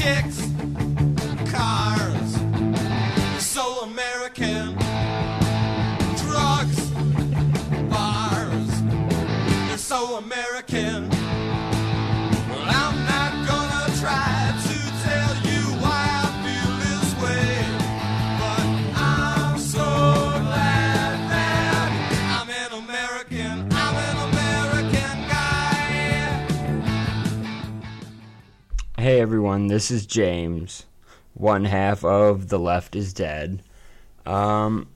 chicks, Everyone, this is James, one half of The Left is Dead. Um,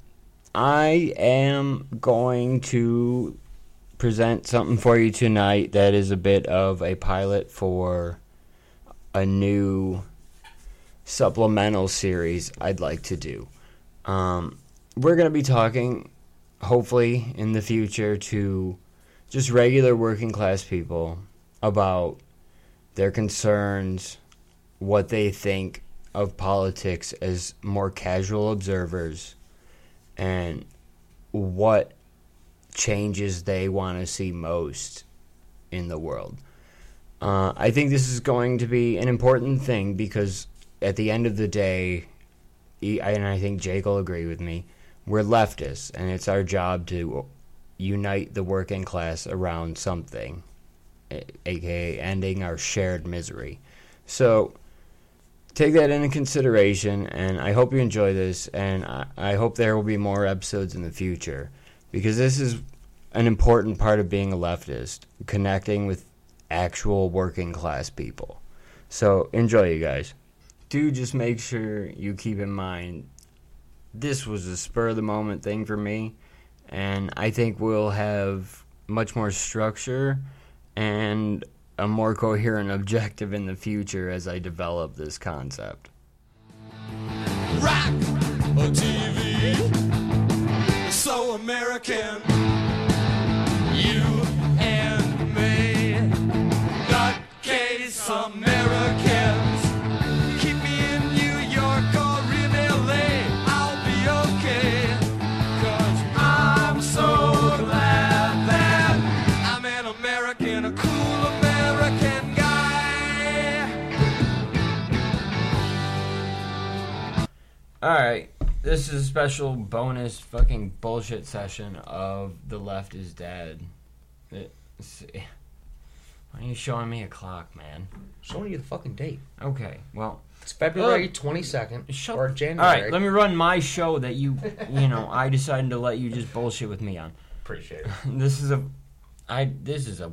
I am going to present something for you tonight that is a bit of a pilot for a new supplemental series I'd like to do. Um, we're going to be talking, hopefully, in the future to just regular working class people about their concerns, what they think of politics as more casual observers, and what changes they want to see most in the world. Uh, I think this is going to be an important thing because at the end of the day, and I think Jake will agree with me, we're leftists, and it's our job to unite the working class around something aka ending our shared misery. So take that into consideration, and I hope you enjoy this, and I, I hope there will be more episodes in the future because this is an important part of being a leftist, connecting with actual working class people. So enjoy, you guys. Do just make sure you keep in mind this was a spur of the moment thing for me, and I think we'll have much more structure and a more coherent objective in the future as I develop this concept. rock TV. So American, Alright, this is a special bonus fucking bullshit session of The Left is Dead. See- Why are you showing me a clock, man? Showing you the fucking date. Okay, well, It's February twenty second Shut- or January. right, let me run my show that you, you know, I decided to let you just bullshit with me on. appreciate it. this is a I this is a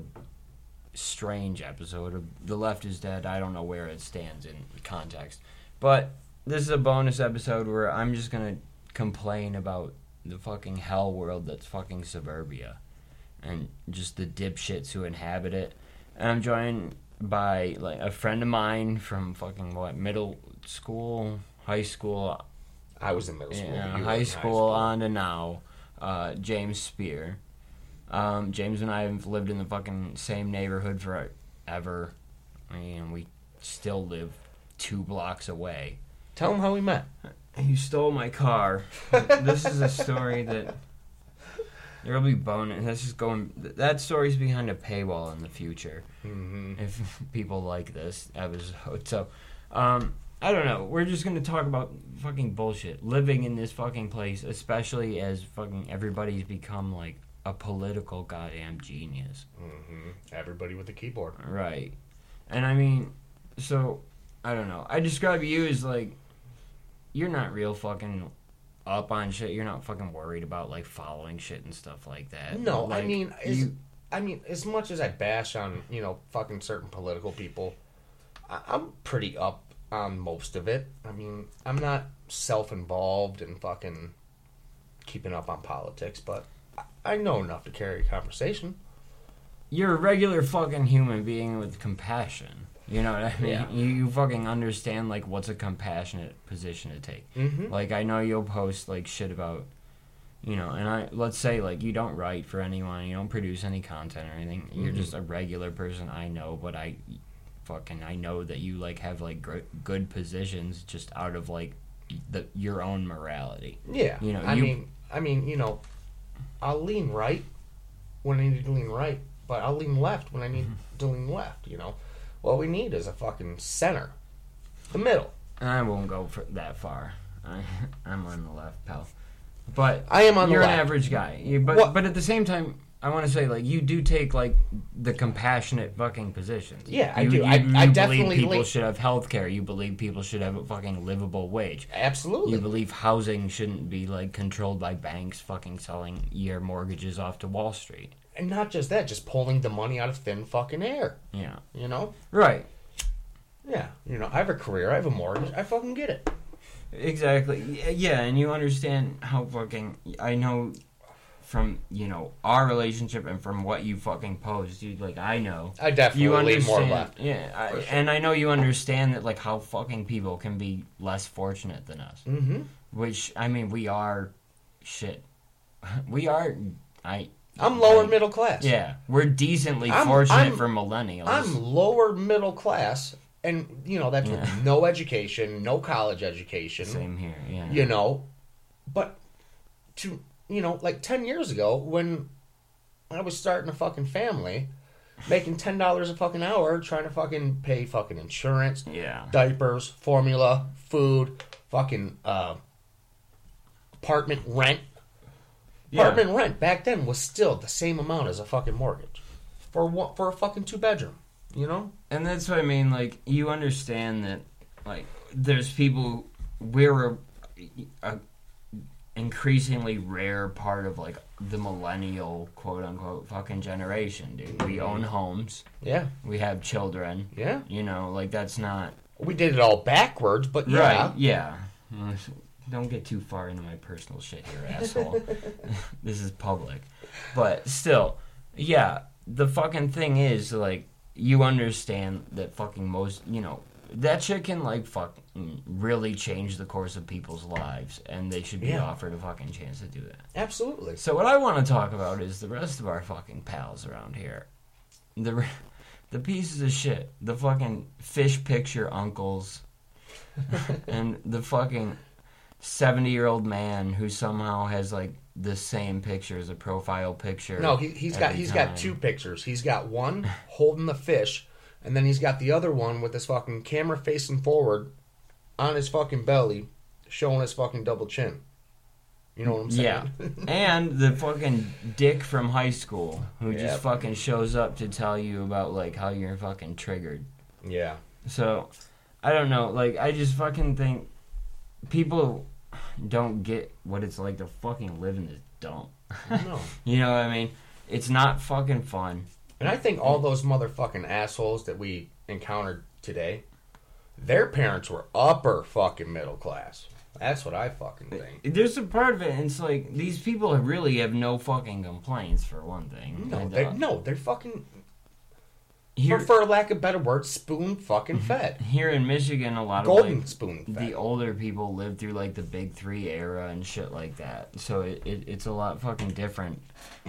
strange episode of The Left is Dead. I don't know where it stands in context. But this is a bonus episode where I'm just going to complain about the fucking hell world that's fucking suburbia and just the dipshits who inhabit it. And I'm joined by like a friend of mine from fucking what middle school, high school, I was in middle school. yeah, but you were high in school on to now. Uh, James Speer. Um, James and I have lived in the fucking same neighborhood forever. I mean, we still live two blocks away. Tell them how we met. You stole my car. this is a story that there'll be bonus. That's just going. That story's behind a paywall in the future Mm-hmm. if people like this episode. So, um, I don't know. We're just gonna talk about fucking bullshit. Living in this fucking place, especially as fucking everybody's become like a political goddamn genius. Mm-hmm. Everybody with a keyboard. Right. And I mean, so I don't know. I describe you as like you're not real fucking up on shit. You're not fucking worried about like following shit and stuff like that. No, Like, I mean, you, I mean, as much as I bash on you know fucking certain political people, I, I'm pretty up on most of it. I mean, I'm not self-involved and fucking keeping up on politics, but I, I know enough to carry a conversation. you're a regular fucking human being with compassion. You know what I mean? Yeah. You, you fucking understand like what's a compassionate position to take. Mm-hmm. Like I know you'll post like shit about you know, and I let's say like you don't write for anyone, you don't produce any content or anything. You're just a regular person I know, but I fucking I know that you like have like gr- good positions just out of like the your own morality. Yeah, You know, I you- mean, I mean, you know, I'll lean right when I need to lean right, but I'll lean left when I need Mm-hmm. to lean left. You know, what we need is a fucking center. The middle. I won't go that far. I, I'm on the left, pal. But I am on the you're an left. average guy. You, but What- but at the same time, I want to say like you do take like the compassionate fucking positions. Yeah, I do. You, I- you I believe definitely people should have health care. You believe people should have a fucking livable wage. Absolutely. You believe housing shouldn't be like controlled by banks fucking selling year mortgages off to Wall Street. And not just that, just pulling the money out of thin fucking air. Yeah. You know? Right. Yeah. You know, I have a career, I have a mortgage, I fucking get it. Exactly. Yeah, and you understand how fucking I know from you know our relationship and from what you fucking posed, dude. Like I know I definitely you understand. more left. Yeah, I, sure. and I know you understand that like how fucking people can be less fortunate than us. Mm-hmm. Which I mean, we are shit. We are. I. I'm lower like, middle class. Yeah, we're decently I'm- fortunate I'm- for millennials. I'm lower middle class, and you know that's Yeah. with no education, no college education. Same here. Yeah. You know, but to you know, like ten years ago when I was starting a fucking family, making ten dollars a fucking hour, trying to fucking pay fucking insurance, Yeah. diapers, formula, food, fucking uh, apartment rent. Yeah. Apartment rent back then was still the same amount as a fucking mortgage for one, for a fucking two bedroom. You know? And that's what I mean. Like you understand that, like there's people. We're a, a increasingly rare part of like the millennial quote unquote fucking generation, dude. We mm-hmm. own homes. Yeah, We have children. yeah. You know, like that's not We did it all backwards, but yeah, right. Yeah. Don't get too far into my personal shit here, asshole. this is public. But still, yeah, the fucking thing is like you understand that fucking most, you know, that shit can like fuck really change the course of people's lives and they should be Yeah. offered a fucking chance to do that. absolutely. So what I want to talk about is the rest of our fucking pals around here. The the pieces of shit, the fucking fish picture uncles and the fucking 70-year-old man who somehow has like the same picture as a profile picture. No, he, he's got he's time. got two pictures. He's got one holding the fish, and then he's got the other one with his fucking camera facing forward, on his fucking belly, showing his fucking double chin. You know what I'm saying? Yeah. and the fucking dick from high school who just fucking shows up to tell you about like how you're fucking triggered. yeah. So, I don't know. Like, I just fucking think people don't get what it's like to fucking live in this dump. No. You know what I mean? It's not fucking fun. And I think all those motherfucking assholes that we encountered today, their parents were upper fucking middle class. That's what I fucking think. There's a part of it, and it's like these people really have no fucking complaints for one thing. No, they uh, no, they're fucking here, for, lack of better words, spoon fucking mm-hmm. fed. here in Michigan, a lot Golden of like, spoon fed. the older people live through like the big three era and shit like that. So it, it it's a lot fucking different.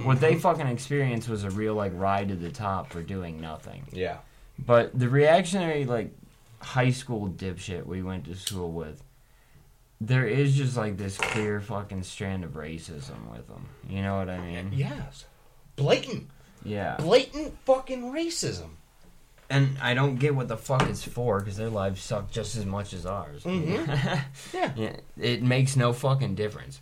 What they mm-hmm. fucking experienced was a real like ride to the top for doing nothing. yeah. But the reactionary like high school dipshit we went to school with, there is just like this clear fucking strand of racism with them. You know what I mean? Yes. Blatant. Yeah. Blatant fucking racism. And I don't get what the fuck it's for because their lives suck just as much as ours. Mhm. Yeah. Yeah, it makes no fucking difference.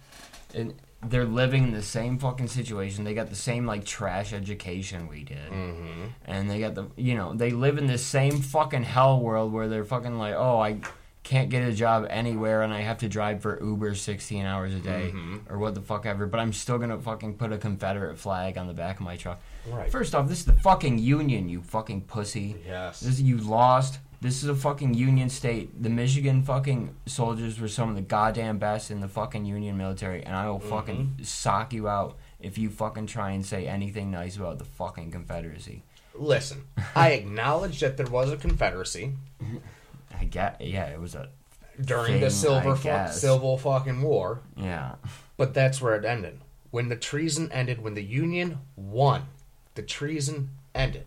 And they're living in the same fucking situation. They got the same like trash education we did, Mm-hmm. and they got the you know they live in the same fucking hell world where they're fucking like, oh, I can't get a job anywhere, and I have to drive for Uber sixteen hours a day Mhm. or what the fuck ever. But I'm still gonna fucking put a Confederate flag on the back of my truck. Right. First off, this is the fucking Union, you fucking pussy. yes. This you lost. This is a fucking Union state. The Michigan fucking soldiers were some of the goddamn best in the fucking Union military, and I will mm-hmm. fucking sock you out if you fucking try and say anything nice about the fucking Confederacy. Listen, I acknowledge that there was a Confederacy I get, yeah, it was a, during Thing, the Silver fu- Civil fucking War, yeah, but that's where it ended. When the treason ended, when the Union won, the treason ended,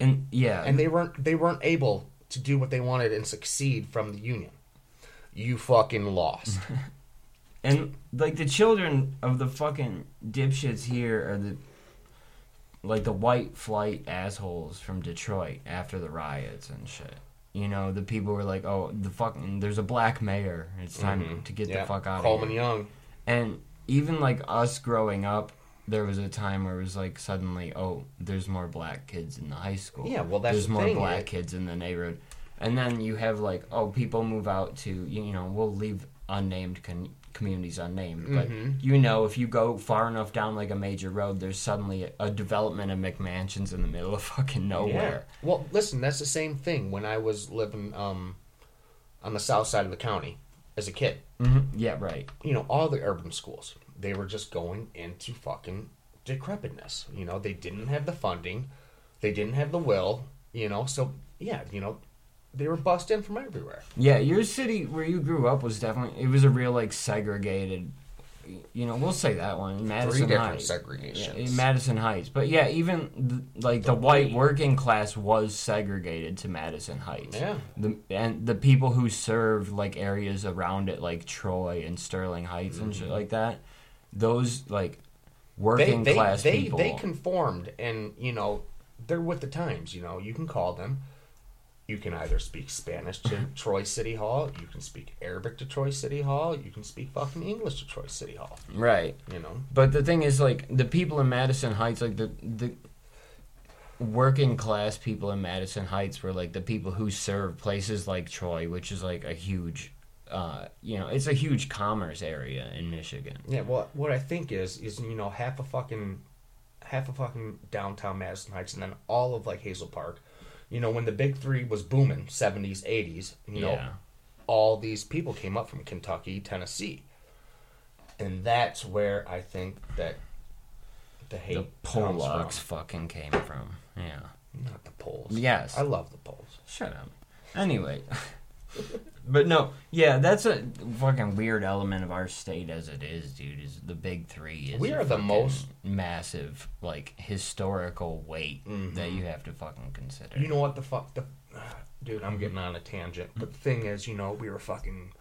and yeah, and they weren't they weren't able to do what they wanted and succeed from the Union. You fucking lost. And like the children of the fucking dipshits here are the like the white flight assholes from Detroit after the riots and shit. You know, the people were like, "Oh, the fucking there's a black mayor. It's time Mhm. to get Yeah. the fuck out Coleman of here." Young. And even like us growing up, there was a time where it was like suddenly, "Oh, there's more black kids in the high school." Yeah, well, that's there's the more thing, black it- kids in the neighborhood. And then you have like, oh, people move out to you know, we'll leave unnamed con- communities unnamed, but Mhm. you know, if you go far enough down like a major road, there's suddenly a, a development of McMansions in the middle of fucking nowhere. Yeah. Well, listen, that's the same thing when I was living um, on the south side of the county as a kid. hmm Yeah, right. You know, all the urban schools, they were just going into fucking decrepitness. You know, they didn't have the funding, they didn't have the will, you know, so yeah, you know, they were bussed in from everywhere. Yeah, your city where you grew up was definitely it was a real like segregated. You know, we'll say that one, Madison Three different Heights. segregations. Yeah, in Madison Heights, but yeah, even like the, The white working class was segregated to Madison Heights. Yeah. The and the people who served like areas around it, like Troy and Sterling Heights and mm-hmm. shit like that, those like they working they, class they, people. they conformed and you know they're with the times you know you can call them you can either speak spanish to troy city hall you can speak arabic to troy city hall you can speak fucking english to troy city hall right. you know But the thing is, like the people in Madison Heights, like the the working class people in Madison Heights were like the people who serve places like Troy, which is like a huge, uh, you know, it's a huge commerce area in Michigan. yeah well what i think is is you know half a fucking half a fucking downtown madison heights and then all of like hazel park you know when the big three was booming 70s 80s you know yeah, all these people came up from Kentucky, Tennessee. And that's where I think that the hate the Polacks fucking came from. Yeah, Not the Poles. Yes. I love the Poles. shut up. Anyway. But no, yeah, that's a fucking weird element of our state as it is, dude. Is the big three? Is We are the most- massive, like historical weight that you mm-hmm. have to fucking consider. You know what the fuck the dude, I'm getting on a tangent. But the thing is, you know, we were fucking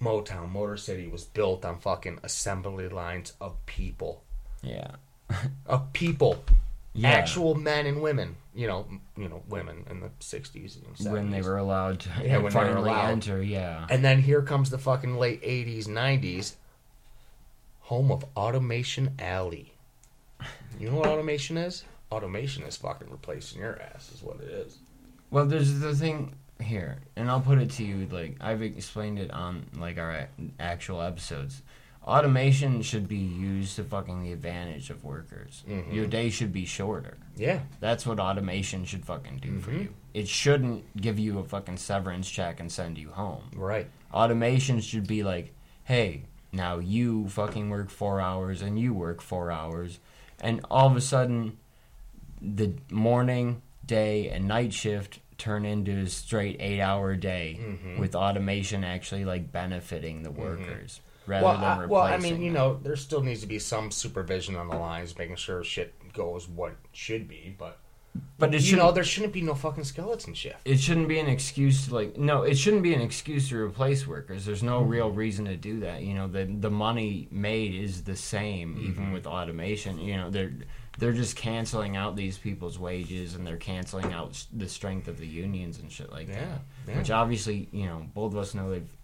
Motown, Motor City was built on fucking assembly lines of people. yeah, Of people. Yeah. Actual men and women. You know, you know, women in the sixties and 70s. when they were allowed to Yeah, when they were finally allowed. enter, yeah. And then here comes the fucking late 80s, 90s, home of Automation Alley. You know what automation is? Automation is fucking replacing your ass, is what it is. Well, there's the thing here, and I'll put it to you like I've explained it on like our actual episodes. Automation should be used to fucking the advantage of workers. Mhm. Your day should be shorter. Yeah. That's what automation should fucking do for Mhm. you. It shouldn't give you a fucking severance check and send you home. Right. Automation should be like, hey, now you fucking work four hours and you work four hours. And all of a sudden, the morning, day, and night shift turn into a straight eight hour day Mhm. with automation actually like benefiting the workers rather Well, than I, well, I mean, you know, there still needs to be some supervision on the lines, making sure shit goes what should be. But, But it you know, there shouldn't be no fucking skeleton shift. it shouldn't be an excuse to like no it shouldn't be an excuse to replace workers there's no Mm-hmm. real reason to do that you know the the money made is the same Mm-hmm. even with automation you know they're they're just canceling out these people's wages and they're canceling out the strength of the unions and shit like Yeah, that yeah. which obviously you know both of us know they've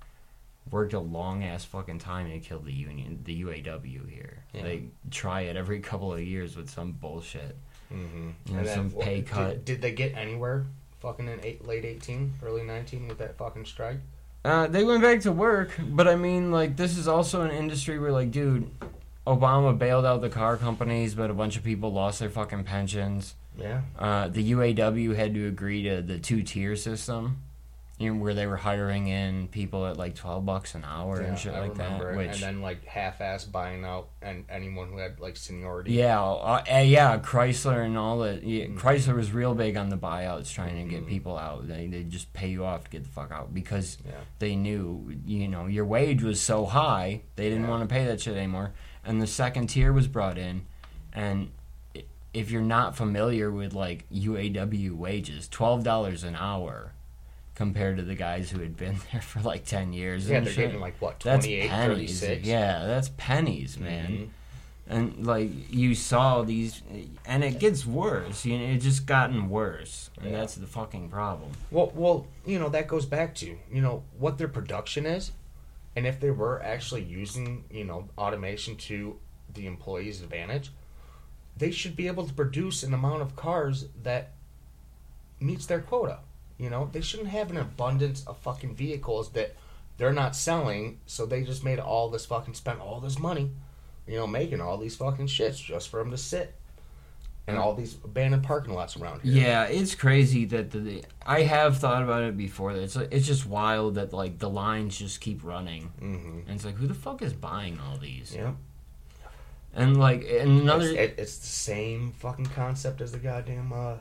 worked a long ass fucking time to kill the union the UAW here Yeah. they try it every couple of years with some bullshit Mm-hmm. You know, some pay did, cut. Did, they get anywhere fucking in eight, late 18, early 19 with that fucking strike? Uh, they went back to work, but I mean, like, this is also an industry where, like, dude, Obama bailed out the car companies, but a bunch of people lost their fucking pensions. Yeah. Uh, the UAW had to agree to the two tier system, you know, where they were hiring in people at like twelve bucks an hour Yeah, and shit I like that. remember it. Which, And then like half-ass buying out and anyone who had like seniority. yeah, uh, yeah, Chrysler and all that. Yeah, Mm-hmm. Chrysler was real big on the buyouts, trying to get people out. They they just pay you off to get the fuck out because Yeah. they knew you know your wage was so high they didn't want to pay that shit anymore and the second tier was brought in and if you're not familiar with like UAW wages $12 an hour compared to the guys who had been there for like 10 years Yeah, and they're shit, getting like what, that's 28, pennies 36? yeah that's pennies man Mhm. and like you saw these, and it gets worse. You know, it just gotten worse, and Yeah. that's the fucking problem. Well, well, you know that goes back to you know what their production is, and if they were actually using you know automation to the employee's advantage, they should be able to produce an amount of cars that meets their quota. You know, they shouldn't have an abundance of fucking vehicles that they're not selling, so they just made all this fucking spent all this money, you know, making all these fucking shits just for them to sit. And all these abandoned parking lots around here. Yeah, it's crazy that the I have thought about it before. It's it's just wild that like the lines just keep running, Mm-hmm. and it's like who the fuck is buying all these? Yeah. And like and another It's, it, it's the same fucking concept as the goddamn uh,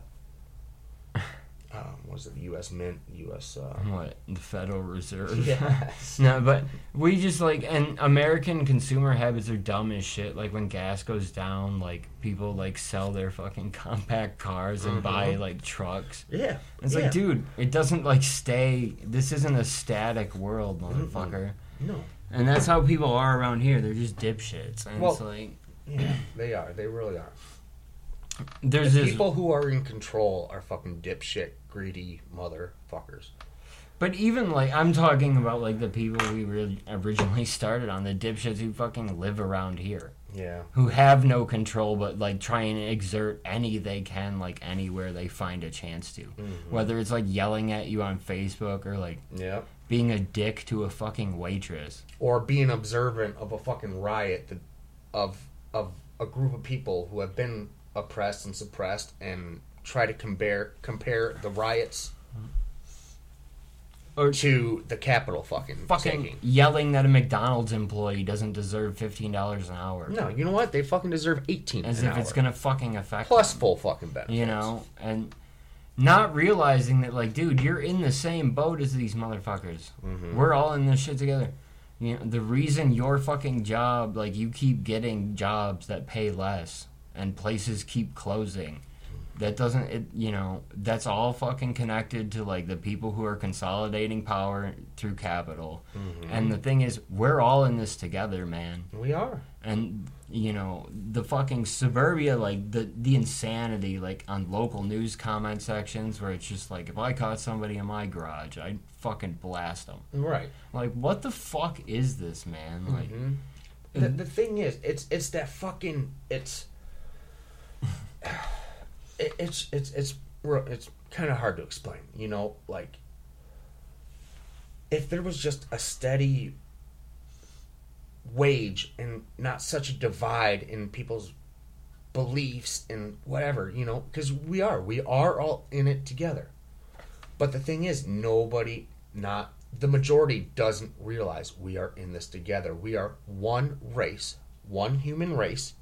what was it? The U.S. Mint, U.S. Uh, what the Federal Reserve. yes. No, but we just like and American consumer habits are dumb as shit. Like when gas goes down, like people like sell their fucking compact cars and buy Mhm. like trucks. Yeah. It's yeah. like, dude, it doesn't like stay. This isn't a static world, motherfucker. No. And that's how people are around here. They're just dipshits. And it's like Yeah, they are. They really are. There's The this. people who are in control are fucking dipshit, greedy motherfuckers. But even like I'm talking about like the people we really originally started on, the dipshits who fucking live around here. Yeah. who have no control but like try and exert any they can like anywhere they find a chance to Mm-hmm. whether it's like yelling at you on facebook or like Yeah. being a dick to a fucking waitress Or being observant of a fucking riot that, of of a group of people who have been oppressed and suppressed and try to compare compare the riots or to the Capitol fucking fucking taking. yelling that a mcdonald's employee doesn't deserve $15 an hour No, you know what? They fucking deserve eighteen as if it's gonna fucking affect plus them, full fucking benefits. you know and not realizing that like dude you're in the same boat as these motherfuckers Mhm. we're all in this shit together you know the reason your fucking job like you keep getting jobs that pay less and places keep closing that doesn't it you know that's all fucking connected to like the people who are consolidating power through capital and the thing is we're all in this together man We are. and you know the fucking suburbia like the the insanity like on local news comment sections where it's just like if i caught somebody in my garage i'd fucking blast them Right. like what the fuck is this man like Mhm. The, the thing is, it's it's that fucking it's it, it's it's it's it's kind of hard to explain. You know, like if there was just a steady wage and not such a divide in people's beliefs and whatever, you know, because we are we are all in it together. But the thing is, nobody, not the majority, doesn't realize we are in this together. We are one race, one human race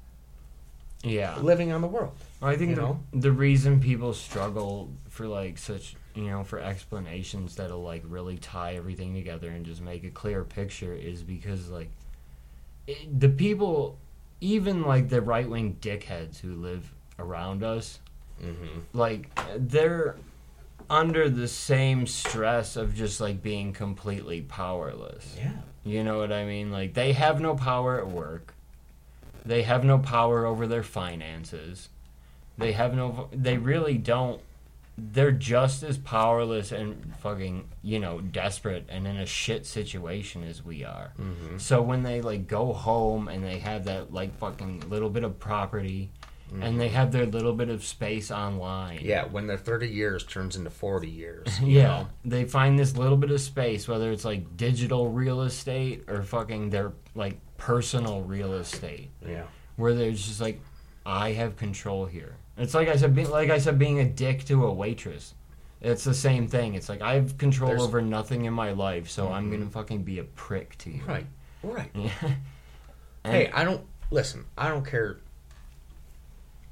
yeah living on the world. i think the, know? the reason people struggle for like such you know for explanations that'll like really tie everything together and just make a clear picture is because like it, the people even like the right-wing dickheads who live around us Mm-hmm. like they're under the same stress of just like being completely powerless. Yeah. You know what I mean? Like they have no power at work. They have no power over their finances. They have no they really don't they're just as powerless and fucking, you know, desperate and in a shit situation as we are. Mm-hmm. So when they like go home and they have that like fucking little bit of property and they have their little bit of space online. Yeah, when their 30 years turns into 40 years. you Yeah, know? they find this little bit of space, whether it's like digital real estate or fucking their like personal real estate, Yeah. where they're just like, I have control here. It's like I said, be, like I said, being a dick to a waitress. It's the same thing. It's like I have control There's- over nothing in my life, so I'm Mhm. gonna fucking be a prick to you. Right. Right. Yeah. Hey, I don't listen. I don't care.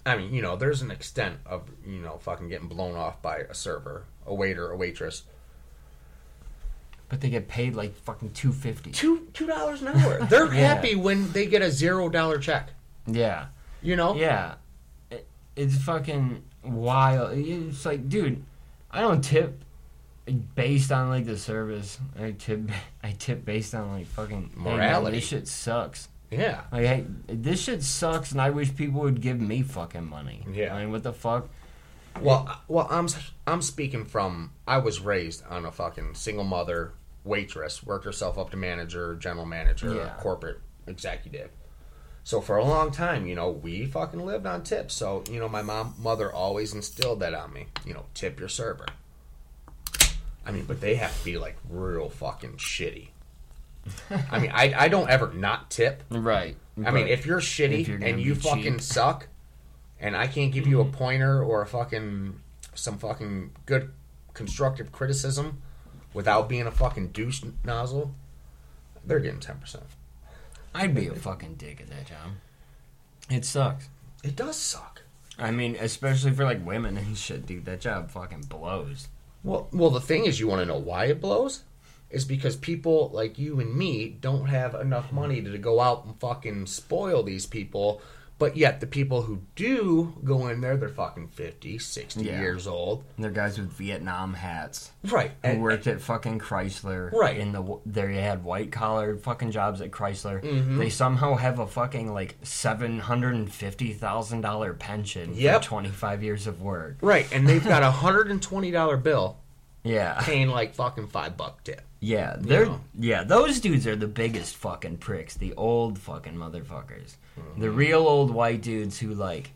I mean, you know, there's an extent of you know fucking getting blown off by a server, a waiter, a waitress. But they get paid like fucking two fifty. Two two dollars an hour. They're Yeah. happy when they get a zero dollar check. Yeah. You know. Yeah, it, it's fucking wild. It's like, dude, I don't tip based on like the service. I tip, I tip based on like fucking hey, man, Morality. this shit sucks. Yeah. Like, hey, this shit sucks, and I wish people would give me fucking money. Yeah. I mean, what the fuck? Well, I- well, I'm s- I'm speaking from I was raised on a fucking single mother waitress, worked herself up to manager, general manager, Yeah. corporate executive. So for a long time, you know, we fucking lived on tips. So you know, my mom, mother always instilled that on me. You know, tip your server. I mean, but they have to be like real fucking shitty. I mean, I I don't ever not tip. Right. I mean, if you're shitty if you're and you fucking cheap. Mm-hmm. suck, and I can't give you a pointer or a fucking some fucking good constructive criticism without being a fucking douche nozzle, they're getting ten percent. I'd be a fucking dick at that job. It sucks. It does suck. I mean, especially for like women and shit, dude. That job fucking blows. Well, well, the thing is, you want to know why it blows? Is because people like you and me don't have enough money to go out and fucking spoil these people. But yet, the people who do go in there, they're fucking 50, 60 Yeah. years old. They're guys with Vietnam hats Right. who And, worked at fucking Chrysler. Right. In the they had white collar fucking jobs at Chrysler. Mm-hmm. They somehow have a fucking like seven hundred and fifty thousand dollar pension Yep. for twenty five years of work. right. And they've got a $120 bill Yeah. paying like fucking five buck tip. Yeah, they're know? yeah. Those dudes are the biggest fucking pricks. The old fucking motherfuckers. The mm-hmm. real old white dudes who like,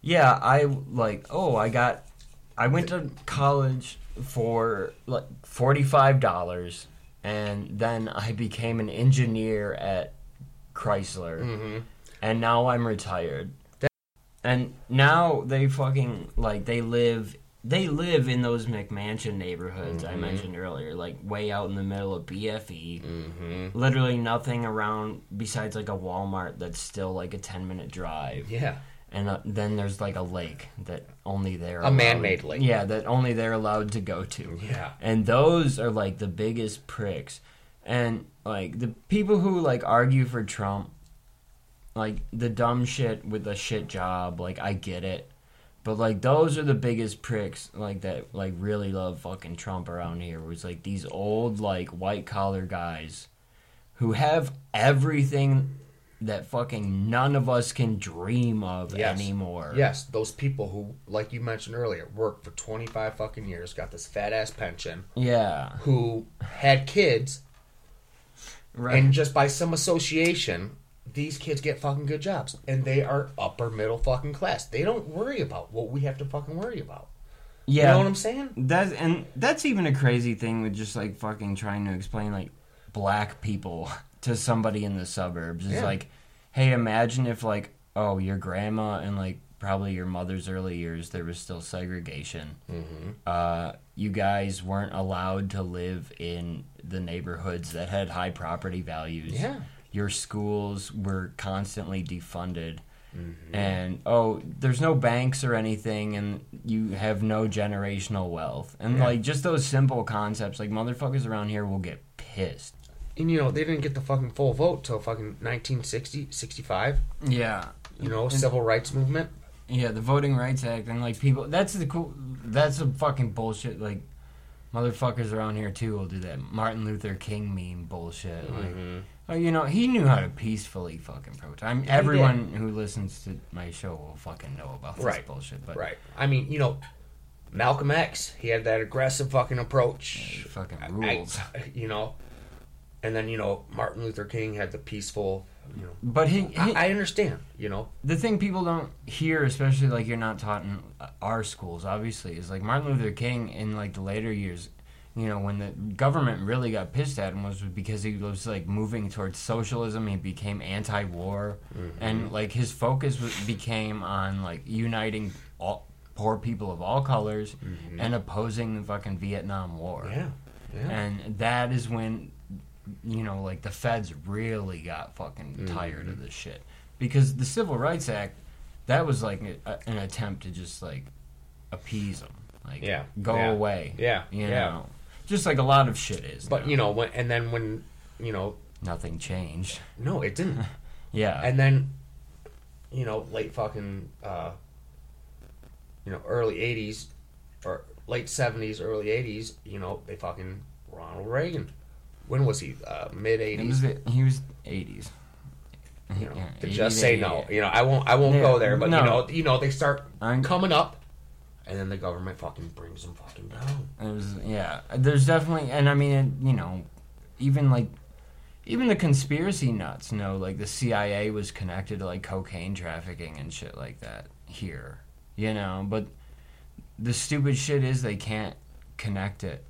yeah, I like. Oh, I got. I went to college for like forty five dollars, and then I became an engineer at Chrysler, mm-hmm. and now I'm retired. And now they fucking like they live they live in those McMansion neighborhoods I mentioned earlier, like way out in the middle of BFE. Mm-hmm. Literally nothing around besides like a Walmart that's still like a ten minute drive. Yeah. And uh, then there's like a lake that only they're A man-made lake. Yeah, that only they're allowed to go to. Yeah. And those are like the biggest pricks. And like the people who like argue for Trump, like the dumb shit with the shit job, like I get it. But like those are the biggest pricks like that like really love fucking Trump around here was like these old like white collar guys who have everything that fucking none of us can dream of Yes. anymore. Yes, those people who, like you mentioned earlier, worked for 25 fucking years, got this fat ass pension, Yeah. who had kids, Right. and just by some association, these kids get fucking good jobs. And they are upper middle fucking class. They don't worry about what we have to fucking worry about. yeah. You know what I'm saying? That's and that's even a crazy thing with just like fucking trying to explain like black people to somebody in the suburbs. It's Yeah. like, hey, imagine if like oh your grandma and like probably your mother's early years there was still segregation. Mm-hmm. Uh, you guys weren't allowed to live in the neighborhoods that had high property values. Yeah. Your schools were constantly defunded. Mm-hmm. And oh, there's no banks or anything, and you have no generational wealth. And Yeah. like just those simple concepts, like motherfuckers around here will get pissed. And you know, they didn't get the fucking full vote till fucking 1960, 65. Yeah, You know, civil rights movement. yeah, the Voting Rights Act, and like people. That's the cool. That's a fucking bullshit. Like motherfuckers around here too will do that Martin Luther King meme bullshit. Like, oh, you know, he knew how to peacefully fucking protest. I mean, everyone who listens to my show will fucking know about this Right. bullshit. But Right. I mean, you know, Malcolm X, he had that aggressive fucking approach. it fucking I- rules. you know, and then you know Martin Luther King had the peaceful. You know, but he, he I, I understand. You know, the thing people don't hear, especially like you're not taught in uh, our schools, obviously, is like Martin Luther King in like the later years. You know, when the government really got pissed at him was because he was like moving towards socialism. He became anti-war, and like his focus was, became on like uniting all poor people of all colors and opposing the fucking Vietnam War. yeah, yeah, And that is when, you know, like the feds really got fucking tired Mm-hmm. of this shit. Because the Civil Rights Act, that was like a, an attempt to just like appease them. Like, Yeah, go yeah, away. yeah, You yeah. Just like a lot of shit is. but now. you know, when and then when you know, nothing changed. no, it didn't. Yeah. and then, you know, late fucking, uh, you know, early '80s or late '70s, early '80s. You know, they fucking Ronald Reagan. When was he? Uh, Mid '80s. he was 80s. you know, Yeah, to just say no. You know, I won't. I won't Yeah, go there. But no. you know, you know, they start I'm- coming up, and then the government fucking brings them fucking down. Was yeah. There's definitely, and I mean, it, you know, even like, even the conspiracy nuts know like the CIA was connected to like cocaine trafficking and shit like that here, you know. But the stupid shit is they can't connect it.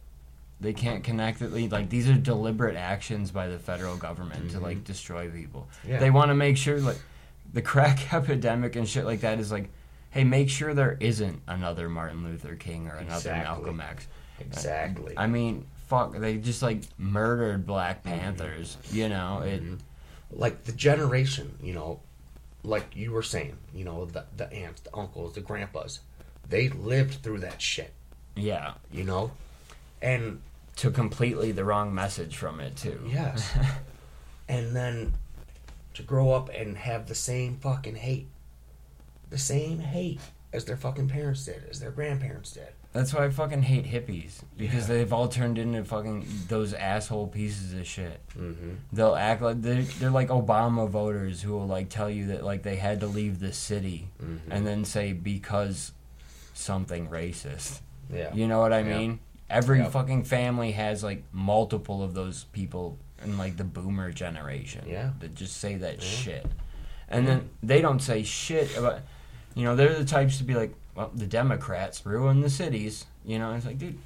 They can't connect it. Like these are deliberate actions by the federal government to like mm-hmm. destroy people. Yeah. They want to make sure like the crack epidemic and shit like that is like, hey, make sure there isn't another Martin Luther King or another Exactly. Malcolm X. Exactly. I mean, fuck, they just like murdered Black Mm-hmm. Panthers. You know, it. like the generation, you know, like you were saying, you know, the the aunts, the uncles, the grandpas, they lived through that shit, Yeah, you know, and took completely the wrong message from it too. yes, and then to grow up and have the same fucking hate, the same hate as their fucking parents did, as their grandparents did. That's why I fucking hate hippies because Yeah. they've all turned into fucking those asshole pieces of shit. Mm-hmm. They'll act like they're, they're like Obama voters who will like tell you that like they had to leave the city Mm-hmm. and then say because something racist. Yeah, You know what I Yeah. mean? Every Yep. fucking family has like multiple of those people in like the boomer generation. Yeah. That just say that shit. And then they don't say shit about you know, they're the types to be like, Well, the Democrats ruin the cities. You know, it's like, dude,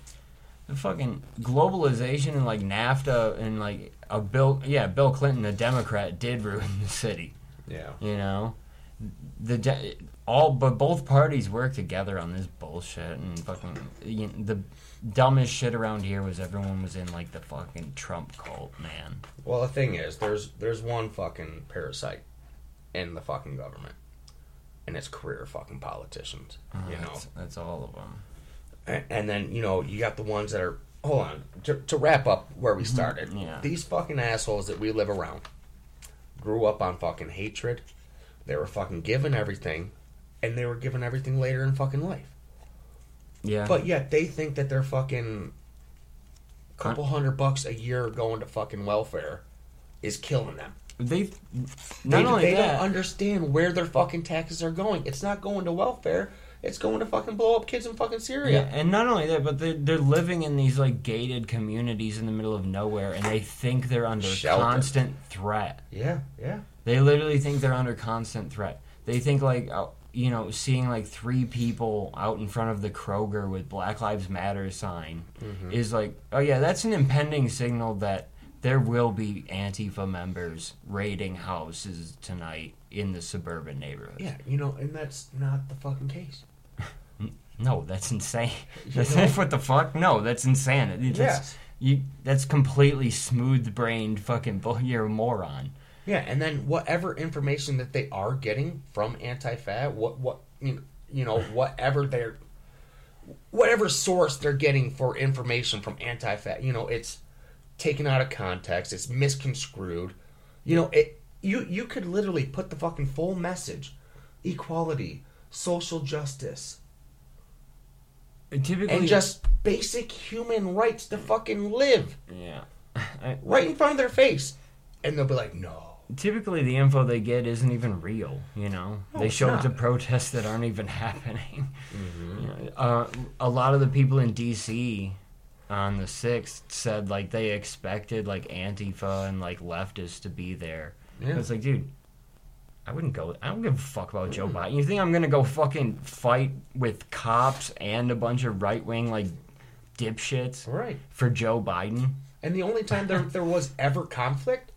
the fucking globalization and like NAFTA and like a Bill yeah, Bill Clinton, a Democrat, did ruin the city. yeah, You know, the de- all but both parties work together on this bullshit and fucking you know, the dumbest shit around here was everyone was in like the fucking Trump cult, man. Well, the thing is, there's there's one fucking parasite in the fucking government, and it's career fucking politicians. You uh, know, that's, that's all of them. and, and then you know you got the ones that are. Hold on to, to wrap up where we mm-hmm. started. Yeah. These fucking assholes that we live around grew up on fucking hatred. They were fucking given everything, and they were given everything later in fucking life. Yeah, But yet they think that they're fucking couple hundred bucks a year going to fucking welfare is killing them. they They, not only they that. don't understand where their fucking taxes are going. It's not going to welfare. It's going to fucking blow up kids in fucking yeah, Syria. and not only that, but they're, they're living in these like gated communities in the middle of nowhere, and they think they're under Shelter. constant threat. Yeah, yeah. They literally think they're under constant threat. They think like uh, you know, seeing like three people out in front of the Kroger with Black Lives Matter sign Mm-hmm. is like, oh yeah, that's an impending signal that there will be Antifa members raiding houses tonight in the suburban neighborhoods. Yeah, you know, and that's not the fucking case. No, that's insane. That's know? what the fuck? No, that's insanity. That's, Yes. You, that's completely smooth-brained fucking bull. You're a moron. Yeah, and then whatever information that they are getting from Antifa, what what you know, you know whatever they're whatever source they're getting for information from Antifa, you know, it's taken out of context, it's misconstrued. You know, it you you could literally put the fucking full message, equality, social justice, Typically, and just basic human rights to fucking live yeah. I- right in front of their face, and they'll be like, no. typically the info they get isn't even real you know No, they show up to protests that aren't even happening Mm-hmm. You know, uh, a lot of the people in dc on the 6th said like they expected like antifa and like leftists to be there Yeah. it's like dude I wouldn't go. I don't give a fuck about Joe mm. Biden. You think I'm gonna go fucking fight with cops and a bunch of right wing like dipshits Right. for Joe Biden? And the only time there there was ever conflict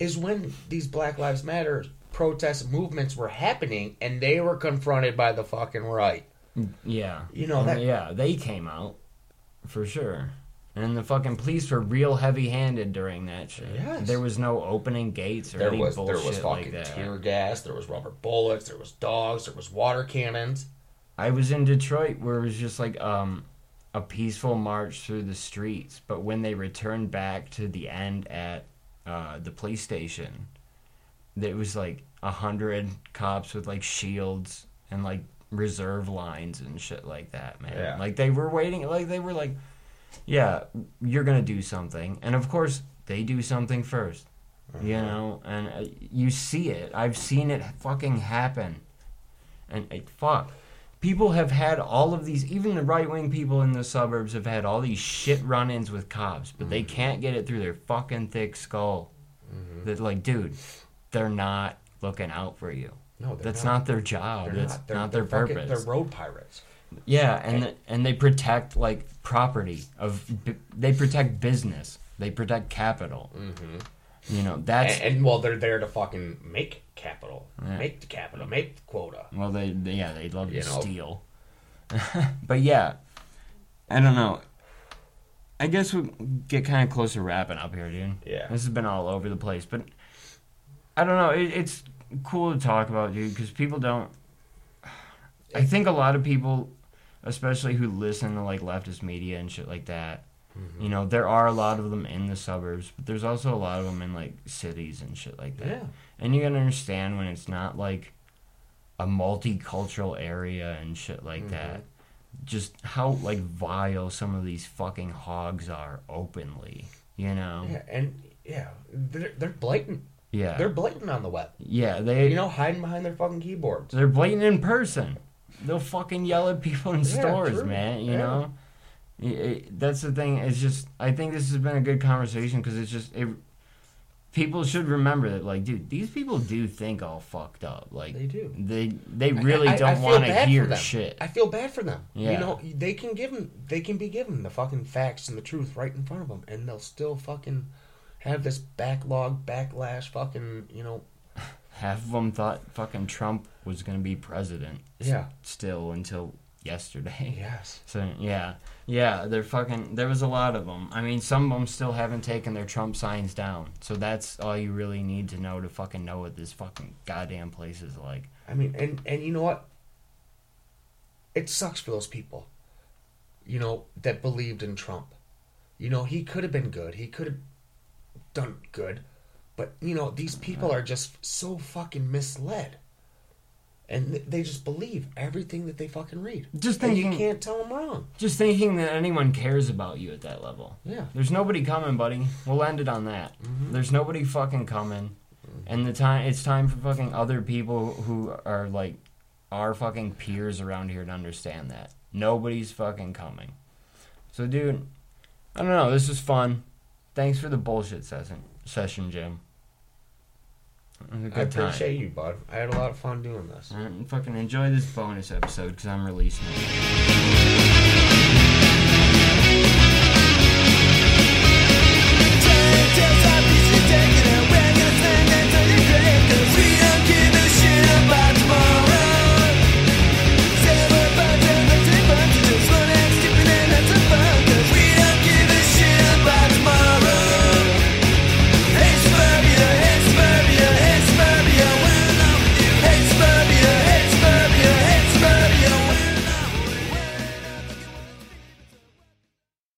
is when these Black Lives Matter protest movements were happening and they were confronted by the fucking right. Mm, yeah. You know, that- Yeah, they came out for sure. And the fucking police were real heavy-handed during that shit. Yes. There was no opening gates or There any was bullshit there was like fucking that. tear gas, there was rubber bullets, there was dogs, there was water cannons. I was in Detroit where it was just like um a peaceful march through the streets, but when they returned back to the end at uh, the police station, there was like a hundred cops with like shields and like reserve lines and shit like that, man. Yeah. Like they were waiting, like they were like, yeah, you're gonna do something, and of course they do something first. You mm-hmm. know, and uh, you see it. I've seen it fucking happen. And it, fuck. People have had all of these, even the right wing people in the suburbs have had all these shit run ins with cops, but they mm-hmm. can't get it through their fucking thick skull. Mm-hmm. That, like, dude, they're not looking out for you. No, they're That's not, their job. They're That's not. They're, not they're their fucking- purpose. They're road pirates. Yeah, and th- and they protect like property of they protect business. They protect capital. Mm-hmm. You know that's And, and well, they're there to fucking make capital, Yeah. make the capital, make the quota. well they, they yeah they love You to know. steal. but yeah, I don't know. I guess we get kind of close to wrapping up here, dude. Yeah. this has been all over the place, but I don't know. It, it's cool to talk about, dude, because people don't. I think a lot of people, especially who listen to like leftist media and shit like that, Mm-hmm. you know, there are a lot of them in the suburbs, but there's also a lot of them in like cities and shit like that. Yeah. And you gotta understand when it's not like a multicultural area and shit like Mm-hmm. that. Just how like vile some of these fucking hogs are openly, you know? Yeah, and yeah, they're, they're blatant. Yeah. They're blatant on the web. yeah, they You know, hiding behind their fucking keyboards. they're blatant in person. They'll fucking yell at people in Yeah, stores, true. man. You Yeah. know, It- it- that's the thing. It's just I think this has been a good conversation because it's just it. People should remember that, like, dude, these people do think all fucked up. Like, They do. They they really I- don't want to hear shit. I feel bad for them. Yeah. You know, they can give them, they can be given the fucking facts and the truth right in front of them, and they'll still fucking have this backlog, backlash, fucking, you know, Half of them thought fucking Trump was gonna be president. s- Yeah. Still until yesterday. yes. So yeah, yeah, they're fucking. There was a lot of them. I mean, some of them still haven't taken their Trump signs down. So that's all you really need to know to fucking know what this fucking goddamn place is like. I mean, and and you know what? It sucks for those people. You know that believed in Trump. You know he could have been good. He could have done good, but you know these people are just so fucking misled, and th- they just believe everything that they fucking read. Just and you thinking- can't tell them wrong. Just thinking that anyone cares about you at that level. Yeah. There's nobody coming, buddy. We'll end it on that. Mm-hmm. There's nobody fucking coming. Mm-hmm. And the time it's time for fucking other people who are like our fucking peers around here to understand that. Nobody's fucking coming. So dude, I don't know, this is fun. Thanks for the bullshit session session, Jim. It was a I good time. appreciate you, bud. I had a lot of fun doing this. And fucking enjoy this bonus episode because I'm releasing it.